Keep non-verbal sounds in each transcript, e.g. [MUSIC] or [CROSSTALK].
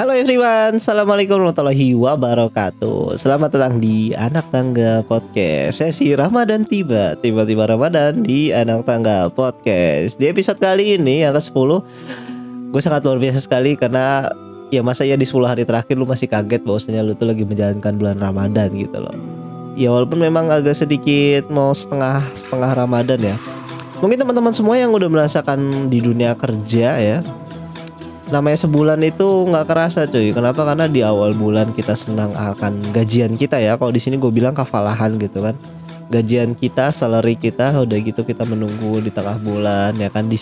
Halo everyone, Assalamualaikum warahmatullahi wabarakatuh. Selamat datang di Anak Tangga Podcast. Sesi Ramadan tiba Tiba-tiba Ramadan di Anak Tangga Podcast. Di episode kali ini yang ke-10 Gue sangat luar biasa sekali karena Ya masa ya di 10 hari terakhir lu masih kaget bahwasanya lu tuh lagi menjalankan bulan Ramadan gitu loh. Ya walaupun memang agak sedikit mau setengah setengah Ramadan ya. Mungkin teman-teman semua yang udah merasakan di dunia kerja ya namanya sebulan itu nggak kerasa cuy. Kenapa? Karena di awal bulan kita senang akan gajian kita ya. Kalau di sini gue bilang kafalahan gitu kan. Gajian kita, salary kita, udah gitu kita menunggu di tengah bulan ya kan di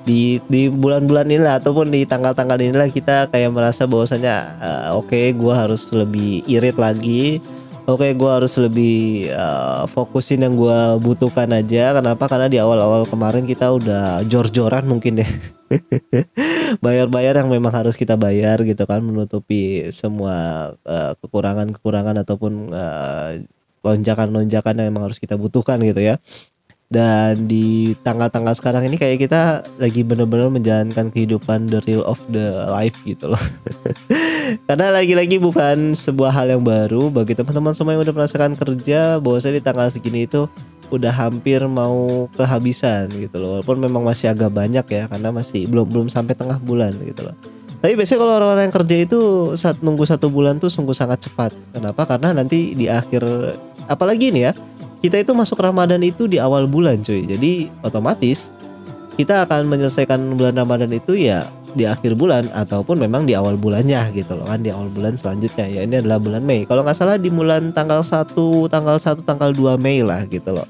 di di bulan-bulan inilah ataupun di tanggal-tanggal inilah kita kayak merasa bahwasanya uh, oke okay, gue harus lebih irit lagi oke okay, gue harus lebih uh, fokusin yang gue butuhkan aja kenapa karena di awal-awal kemarin kita udah jor-joran mungkin deh [LAUGHS] [LAUGHS] bayar-bayar yang memang harus kita bayar gitu kan menutupi semua uh, kekurangan-kekurangan ataupun uh, lonjakan-lonjakan yang memang harus kita butuhkan gitu ya. Dan di tanggal-tanggal sekarang ini kayak kita lagi bener-bener menjalankan kehidupan the real of the life gitu loh. [LAUGHS] Karena lagi-lagi bukan sebuah hal yang baru bagi teman-teman semua yang udah merasakan kerja bahwa saya di tanggal segini itu udah hampir mau kehabisan gitu loh. Walaupun memang masih agak banyak ya karena masih belum belum sampai tengah bulan gitu loh. Tapi biasanya kalau orang-orang yang kerja itu saat nunggu satu bulan tuh sungguh sangat cepat. Kenapa? Karena nanti di akhir apalagi ini ya kita itu masuk Ramadan itu di awal bulan cuy. Jadi otomatis kita akan menyelesaikan bulan Ramadan itu ya di akhir bulan ataupun memang di awal bulannya gitu loh kan di awal bulan selanjutnya. Ya ini adalah bulan Mei. Kalau nggak salah di bulan tanggal 1 tanggal 1 tanggal 2 Mei lah gitu loh.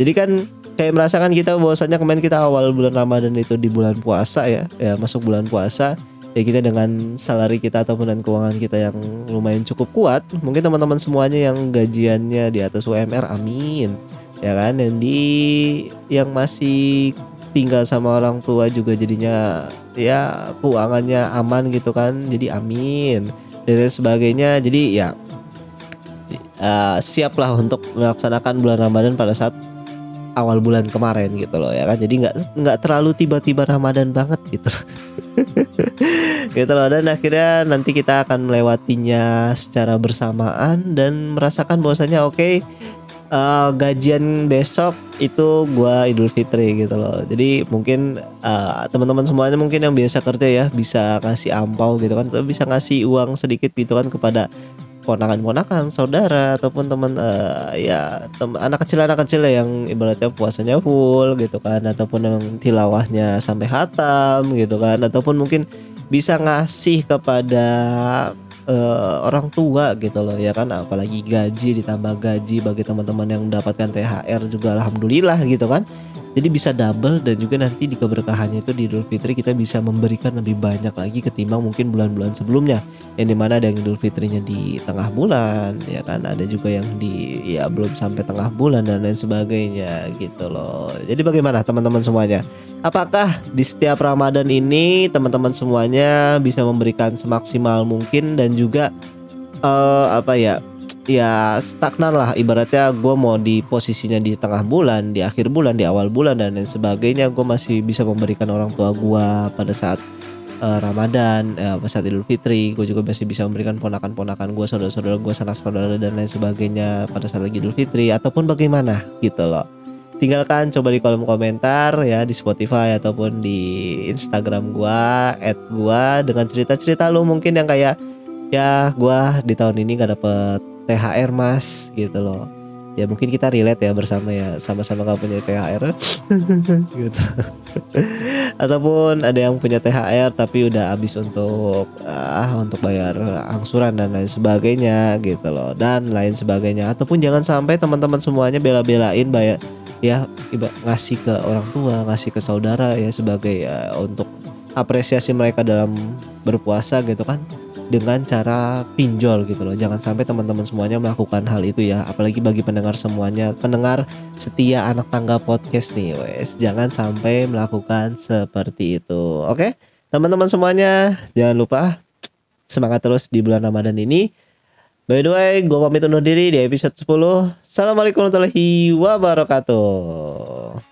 Jadi kan kayak merasakan kita bahwasanya kemarin kita awal bulan Ramadan itu di bulan puasa ya, ya masuk bulan puasa. Ya kita dengan salary kita ataupun dan keuangan kita yang lumayan cukup kuat mungkin teman-teman semuanya yang gajiannya di atas UMR amin. Ya kan? Dan di yang masih tinggal sama orang tua juga jadinya ya keuangannya aman gitu kan jadi amin dan lain sebagainya. Jadi ya uh, siaplah untuk melaksanakan bulan Ramadan pada saat awal bulan kemarin gitu loh ya kan. Jadi nggak nggak terlalu tiba-tiba Ramadan banget gitu [LAUGHS] gitu loh dan akhirnya nanti kita akan melewatinya secara bersamaan dan merasakan bahwasanya oke okay, uh, gajian besok itu gua Idul Fitri gitu loh. Jadi mungkin uh, teman-teman semuanya mungkin yang biasa kerja ya bisa ngasih ampau gitu kan. Atau bisa ngasih uang sedikit gitu kan kepada ponakan-ponakan, saudara ataupun teman uh, ya tem anak kecil anak kecil yang ibaratnya puasanya full gitu kan. Ataupun yang tilawahnya sampai hatam gitu kan. Ataupun mungkin bisa ngasih kepada uh, orang tua gitu loh ya kan? Apalagi gaji ditambah gaji bagi teman-teman yang mendapatkan THR juga alhamdulillah gitu kan jadi bisa double dan juga nanti di keberkahannya itu di Idul Fitri kita bisa memberikan lebih banyak lagi ketimbang mungkin bulan-bulan sebelumnya. Yang di mana ada yang Idul Fitrinya di tengah bulan ya kan? Ada juga yang di ya belum sampai tengah bulan dan lain sebagainya gitu loh. Jadi bagaimana teman-teman semuanya? Apakah di setiap Ramadan ini teman-teman semuanya bisa memberikan semaksimal mungkin dan juga uh, apa ya ya stagnan lah. Ibaratnya gue mau di posisinya di tengah bulan di akhir bulan di awal bulan dan lain sebagainya gue masih bisa memberikan orang tua gue pada saat uh, Ramadan uh, pada saat Idul Fitri. Gue juga masih bisa memberikan ponakan-ponakan gue saudara-saudara gue sanak saudara dan lain sebagainya pada saat lagi Idul Fitri ataupun bagaimana gitu loh. Tinggalkan coba di kolom komentar ya di Spotify ataupun di Instagram gua at gua dengan cerita-cerita lu mungkin yang kayak ya gua di tahun ini gak dapet THR mas gitu loh. Ya mungkin kita relate ya bersama ya sama-sama gak punya THR [LAUGHS] gitu. Ataupun ada yang punya THR tapi udah habis untuk ah untuk bayar angsuran dan lain sebagainya gitu loh. Dan lain sebagainya. Ataupun jangan sampai teman-teman semuanya bela-belain bayar ya ngasih ke orang tua ngasih ke saudara ya sebagai ya untuk apresiasi mereka dalam berpuasa gitu kan dengan cara pinjol gitu loh. Jangan sampai teman-teman semuanya melakukan hal itu ya. Apalagi bagi pendengar semuanya, pendengar setia anak tangga podcast nih, wes. Jangan sampai melakukan seperti itu. Oke? Teman-teman semuanya, jangan lupa semangat terus di bulan Ramadan ini. By the way, gue pamit undur diri di episode 10. Assalamualaikum warahmatullahi wabarakatuh.